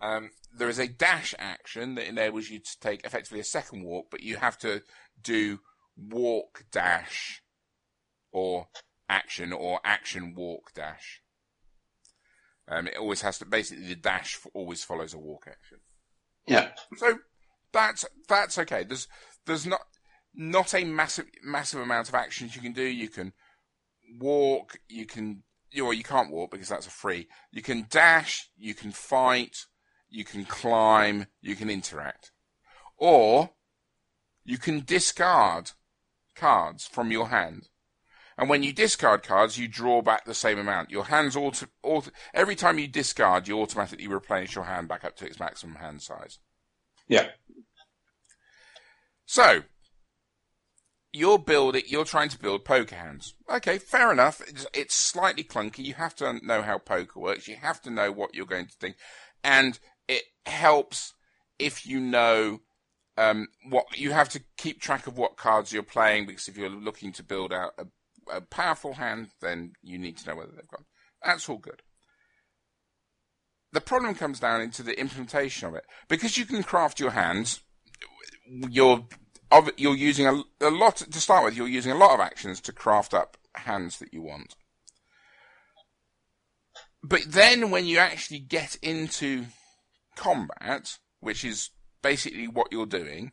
Um, there is a dash action that enables you to take effectively a second walk, but you have to do walk dash or action or action walk dash. Um, it always has to basically the dash always follows a walk action. Yeah. So that's that's okay. There's there's not not a massive massive amount of actions you can do. You can walk. You can you or you can't walk because that's a free. You can dash. You can fight. You can climb. You can interact, or you can discard cards from your hand. And when you discard cards, you draw back the same amount. Your hands auto, auto every time you discard, you automatically replenish your hand back up to its maximum hand size. Yeah. So, you're building, you're trying to build poker hands. Okay, fair enough. It's, it's slightly clunky. You have to know how poker works. You have to know what you're going to think, and it helps if you know um, what you have to keep track of what cards you're playing because if you're looking to build out a, a powerful hand, then you need to know whether they've gone. That's all good. The problem comes down into the implementation of it because you can craft your hands. You're of you're using a, a lot to start with. You're using a lot of actions to craft up hands that you want. But then when you actually get into combat, which is basically what you're doing,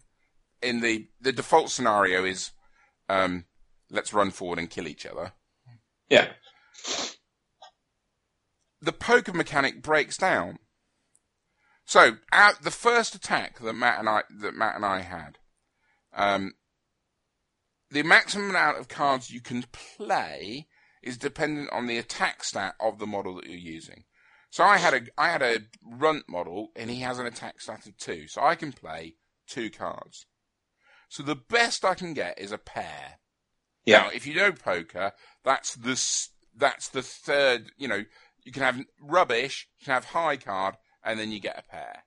in the the default scenario is um, let's run forward and kill each other. Yeah. The poker mechanic breaks down. So out the first attack that Matt and I that Matt and I had, um, the maximum amount of cards you can play is dependent on the attack stat of the model that you're using. So I had a I had a runt model and he has an attack stat of two, so I can play two cards. So the best I can get is a pair. Yeah. Now, if you know poker, that's the that's the third. You know, you can have rubbish, you can have high card, and then you get a pair.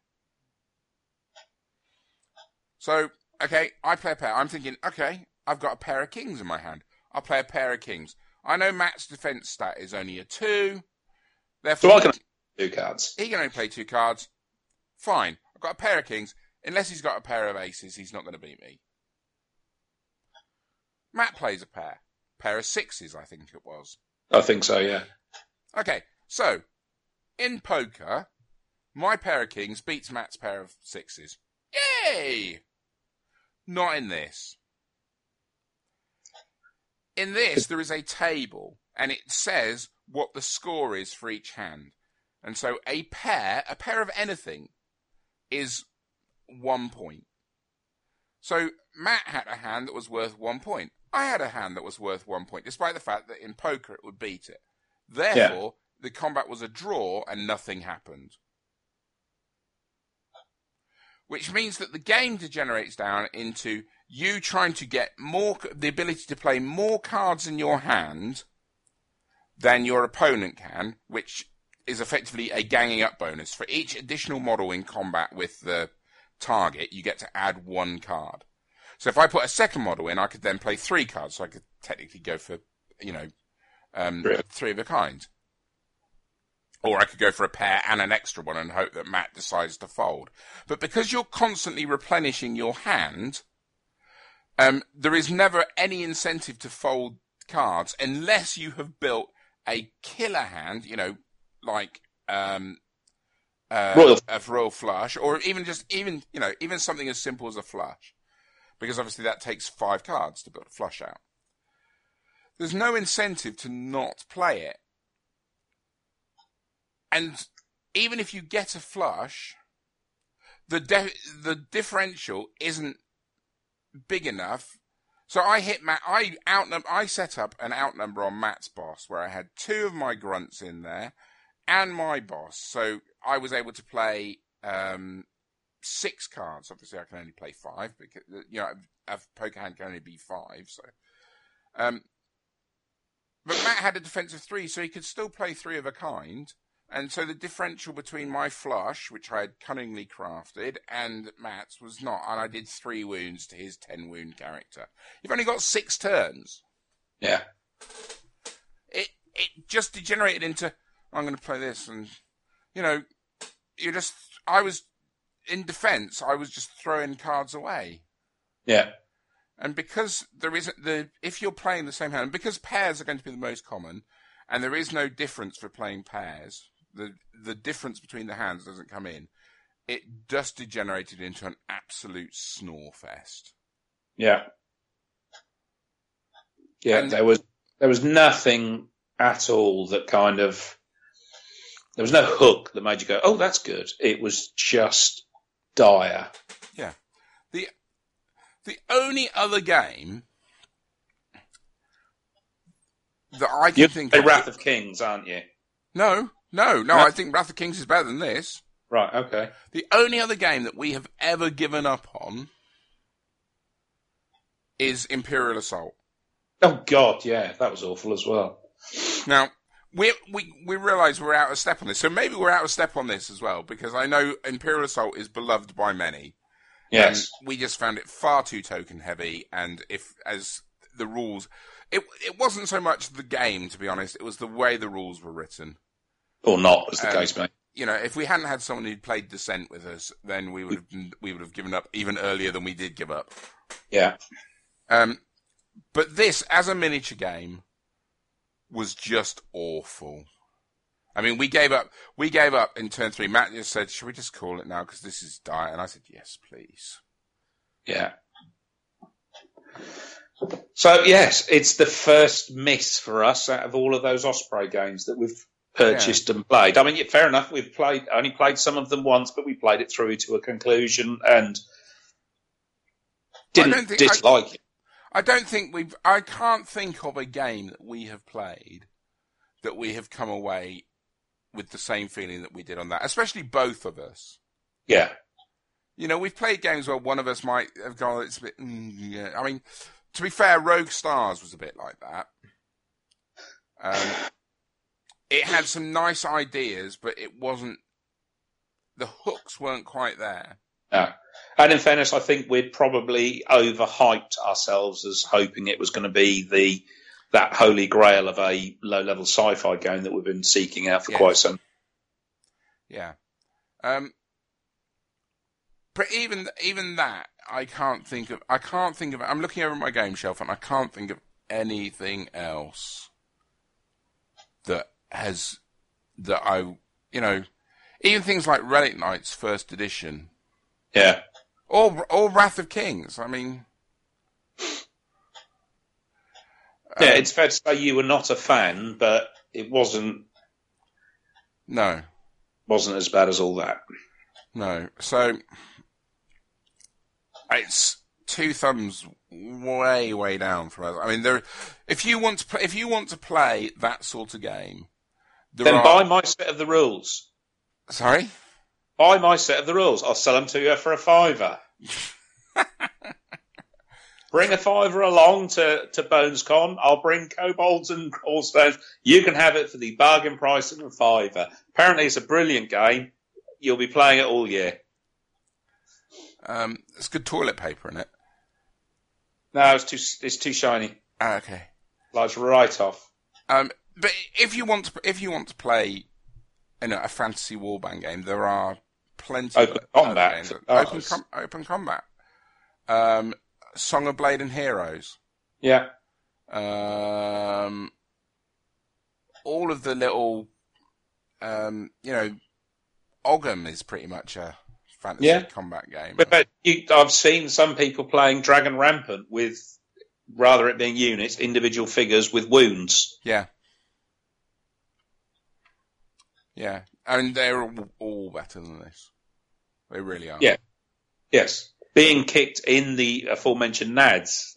So, okay, I play a pair. I'm thinking, okay, I've got a pair of kings in my hand. I'll play a pair of kings. I know Matt's defense stat is only a two. Therefore, So I can two cards. he can only play two cards. Fine. I've got a pair of kings. Unless he's got a pair of aces, he's not going to beat me. Matt plays a pair. Pair of sixes, I think it was. I think so, yeah. Okay, so in poker, my pair of kings beats Matt's pair of sixes. Yay! Not in this. In this, there is a table, and it says what the score is for each hand. And so a pair, a pair of anything, is one point. So Matt had a hand that was worth one point. I had a hand that was worth one point, despite the fact that in poker it would beat it. Therefore, the combat was a draw and nothing happened. Which means that the game degenerates down into you trying to get more, the ability to play more cards in your hand than your opponent can, which is effectively a ganging up bonus. For each additional model in combat with the target, you get to add one card. So if I put a second model in, I could then play three cards, so I could technically go for, you know, um, three of a kind. Or I could go for a pair and an extra one and hope that Matt decides to fold. But because you're constantly replenishing your hand, um, there is never any incentive to fold cards unless you have built a killer hand, you know, like um, uh, royal. a royal flush, or even just even you know even something as simple as a flush because obviously that takes five cards to build a flush out. There's no incentive to not play it. And even if you get a flush, the de- the differential isn't big enough. So I hit Matt. I outnumber. I set up an outnumber on Matt's boss where I had two of my grunts in there and my boss. So I was able to play um, six cards. Obviously, I can only play five because you know a poker hand can only be five. So, um, but Matt had a defensive three, so he could still play three of a kind. And so the differential between my flush, which I had cunningly crafted, and Matt's was not. And I did three wounds to his ten wound character. You've only got six turns. Yeah. It it just degenerated into I'm going to play this, and you know, you just I was in defence, I was just throwing cards away. Yeah. And because there isn't the if you're playing the same hand, because pairs are going to be the most common, and there is no difference for playing pairs, the the difference between the hands doesn't come in. It just degenerated into an absolute snore fest. Yeah. Yeah, and there was there was nothing at all that kind of there was no hook that made you go, "Oh, that's good." It was just dire. Yeah. The the only other game that I can You're think of. Wrath of Kings, aren't you? No, no, no. I think Wrath of Kings is better than this. Right. Okay. The only other game that we have ever given up on is Imperial Assault. Oh God, yeah, that was awful as well. Now, we we we realise we're out of step on this, so maybe we're out of step on this as well because I know Imperial Assault is beloved by many. Yes, we just found it far too token heavy, and if as the rules, it it wasn't so much the game to be honest; it was the way the rules were written, or not, as the um, case may. You know, if we hadn't had someone who'd played Descent with us, then we would have we would have given up even earlier than we did give up. Yeah. Um, but this as a miniature game was just awful. I mean, we gave up. We gave up in turn three. Matt just said, "Should we just call it now? Because this is dire." And I said, "Yes, please." Yeah. So yes, it's the first miss for us out of all of those Osprey games that we've purchased yeah. and played. I mean, fair enough. We've played only played some of them once, but we played it through to a conclusion and didn't dislike I, it. I don't think we've. I can't think of a game that we have played that we have come away with the same feeling that we did on that, especially both of us. Yeah. You know, we've played games where one of us might have gone, it's a bit, mm, yeah. I mean, to be fair, Rogue Stars was a bit like that. Um, it had some nice ideas, but it wasn't, the hooks weren't quite there. Yeah. And in fairness, I think we'd probably overhyped ourselves as hoping it was going to be the that holy grail of a low level sci-fi game that we've been seeking out for quite some. Yeah. Um, but even even that, I can't think of. I can't think of. I'm looking over my game shelf and I can't think of anything else that has that I you know even things like Relic Knights First Edition yeah. Or or Wrath of Kings. I mean. Yeah, um, it's fair to say you were not a fan, but it wasn't. No. Wasn't as bad as all that. No. So. It's two thumbs way way down for us. I mean, there. If you want to play, if you want to play that sort of game, There then are- buy my set of the rules. Sorry? Buy my set of the rules. I'll sell them to you for a fiver. bring a fiver along to, to Bones Con. I'll bring kobolds and cobblestones. You can have it for the bargain price of a fiver. Apparently, it's a brilliant game. You'll be playing it all year. Um, it's good toilet paper in it. No, it's too it's too shiny. Ah, okay. Like right off. Um, but if you want to, if you want to play, you know, a fantasy warband game, there are plenty Open of combat games. Open, com- open combat. Um, Song of Blade and Heroes. Yeah. Um, all of the little, um, you know, Ogham is pretty much a fantasy Yeah. combat game. But, but you, I've seen some people playing Dragon Rampant with rather it being units, individual figures with wounds. Yeah. Yeah. And they're all, all better than this. They really are. Yeah. Yes, being kicked in the aforementioned nads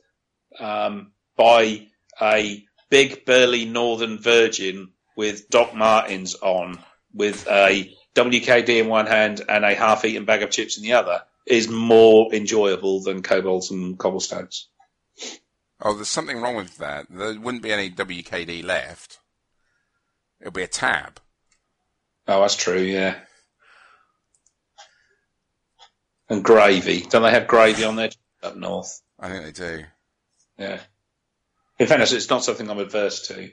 um, by a big burly northern virgin with Doc Martens on, with a WKD in one hand and a half-eaten bag of chips in the other, is more enjoyable than kobolds and cobblestones. Oh, there's something wrong with that. There wouldn't be any WKD left. It'll be a tab. Oh, that's true. Yeah. And gravy. Don't they have gravy on there up north? I think they do. Yeah. In fairness, it's not something I'm adverse to.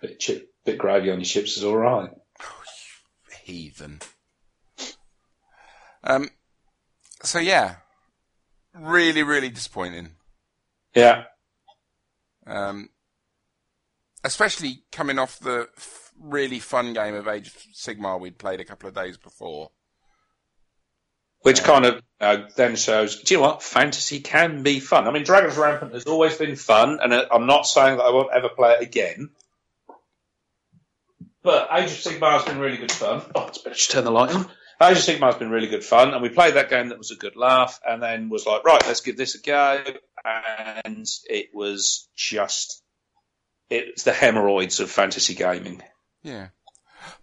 Bit chip, bit gravy on your chips is all right. Oh, Heathen. Um. So yeah, really, really disappointing. Yeah. Um. Especially coming off the f- really fun game of Age of Sigmar we'd played a couple of days before. Which kind of uh, then shows, do you know what? Fantasy can be fun. I mean, Dragon's Rampant has always been fun, and uh, I'm not saying that I won't ever play it again. But Age of Sigmar has been really good fun. Oh, it's better to turn the light on. Age of Sigmar has been really good fun, and we played that game that was a good laugh, and then was like, right, let's give this a go. And it was just, it's the hemorrhoids of fantasy gaming. Yeah.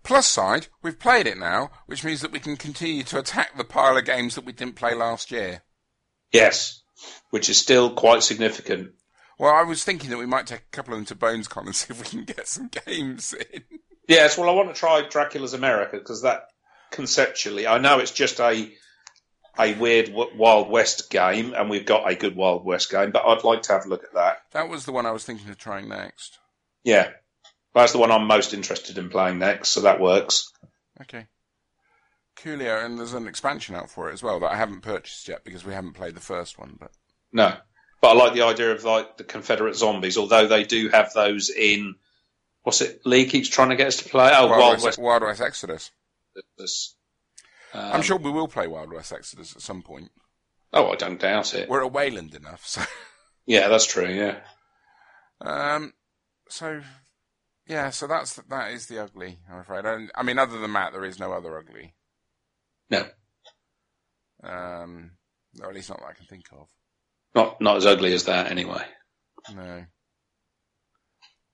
Plus side, we've played it now, which means that we can continue to attack the pile of games that we didn't play last year. Yes, which is still quite significant. Well, I was thinking that we might take a couple of them to BonesCon and see if we can get some games in. Yes, well, I want to try Dracula's America because that conceptually, I know it's just a a weird Wild West game, and we've got a good Wild West game, but I'd like to have a look at that. That was the one I was thinking of trying next. Yeah, that's the one I'm most interested in playing next, so that works. Okay. Coolio, and there's an expansion out for it as well that I haven't purchased yet because we haven't played the first one. But No, but I like the idea of like the Confederate zombies, although they do have those in. What's it? Lee keeps trying to get us to play. Oh, Wild, Wild, West, West. Wild West Exodus. I'm Um, sure we will play Wild West Exodus at some point. Oh, I don't doubt it. We're at Wayland enough, so. Yeah, that's true. Yeah. Um, so, yeah, so that's that is the ugly. I'm afraid. I, I mean, other than that, there is no other ugly. No, Um, or at least not that I can think of. not not as ugly as that anyway. No.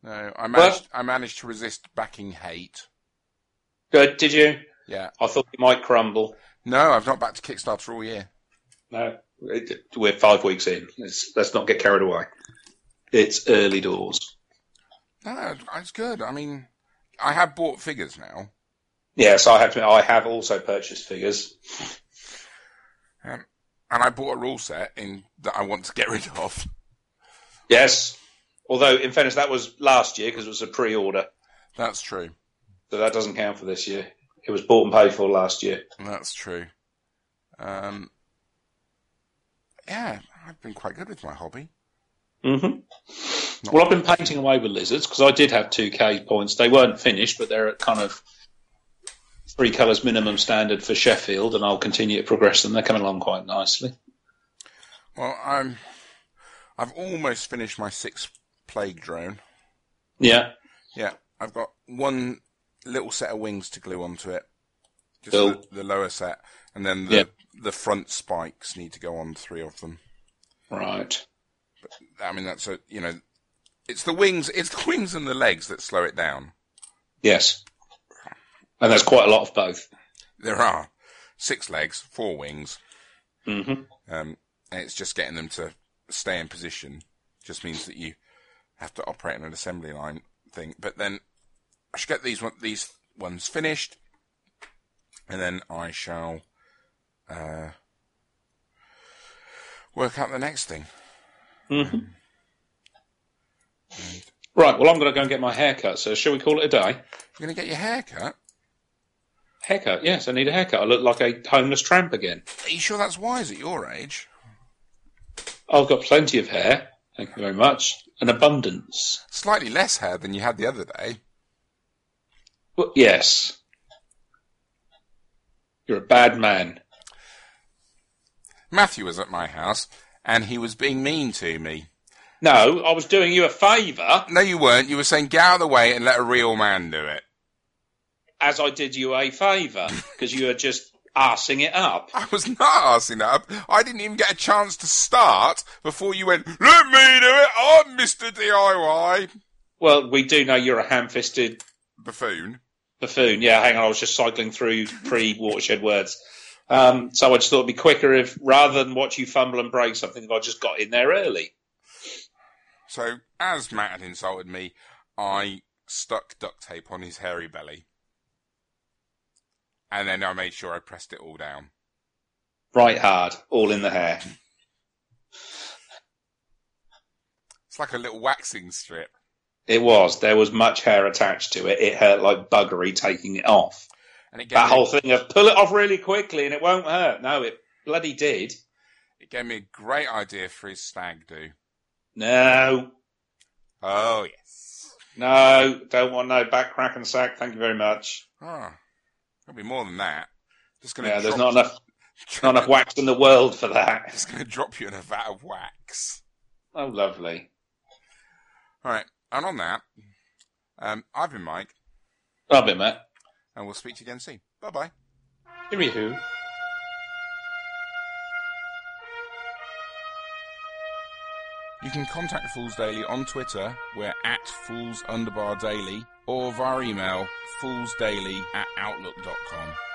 No, I managed. Well, I managed to resist backing hate. Good. Did you? Yeah. I thought you might crumble. No, I've not backed Kickstarter all year. No, it, we're five weeks in. Let's, let's not get carried away. It's early doors. No, it's good. I mean, I have bought figures now. Yes, I have to. I have also purchased figures. Um, and I bought a rule set in that I want to get rid of. Yes, although in fairness, that was last year because it was a pre-order, That's true. so that doesn't count for this year. It was bought and paid for last year. That's true. Um, yeah, I've been quite good with my hobby. Hmm Well, I've been painting away with lizards because I did have two K points. They weren't finished, but they're at kind of three colours minimum standard for Sheffield, and I'll continue to progress them. They're coming along quite nicely. Well, I'm. I've almost finished my sixth plague drone. Yeah, Yeah, I've got one little set of wings to glue onto it. Just the, the lower set, and then the Yeah. the front spikes need to go on three of them. right. I mean, that's a you know, it's the wings, it's the wings and the legs that slow it down. Yes. And there's quite a lot of both. There are six legs, four wings. hmm Um, and it's just getting them to stay in position. Just means that you have to operate on an assembly line thing. But then I should get these one, these ones finished, and then I shall uh, work out the next thing. Hmm Right, well, I'm going to go and get my hair cut, so shall we call it a day? You're going to get your hair cut? Haircut, yes, I need a haircut. I look like a homeless tramp again. Are you sure that's wise at your age? I've got plenty of hair, thank you very much. An abundance. Slightly less hair than you had the other day. Well, yes. You're a bad man. Matthew was at my house, and he was being mean to me. No, I was doing you a favour No, you weren't. You were saying, get out of the way and let a real man do it. as I did you a favour because you were just arsing it up. I was not that. up. I didn't even get a chance to start before you went, let me do it. I'm Mr. DIY. Well, we do know you're a ham-fisted Buffoon. buffoon. Yeah, hang on, I was just cycling through pre-watershed words. Um, so I just thought it'd be quicker if, rather than watch you fumble and break something, if I just got in there early. So, as Matt had insulted me, I stuck duct tape on his hairy belly. And then I made sure I pressed it all down. Right hard, all in the hair. It's like a little waxing strip. It was. There was much hair attached to it. It hurt like buggery taking it off. And it That me, whole thing of pull it off really quickly and it won't hurt. No, it bloody did. it gave me a great idea for his stag do. No, Oh, yes. no, don't want no back crack and sack. Thank you very much. Oh, there'll be more than that. Just gonna Yeah, there's not enough, not enough wax in the world for that. Just gonna drop you in a vat of wax. Oh, lovely. All right, and on that, um, I've been Mike, Love it, Matt. And we'll speak to you again soon. Bye bye. Give me who? You can contact Fools Daily on Twitter. We're at Fools Underbar Daily, or via email foolsdaily at outlook.com.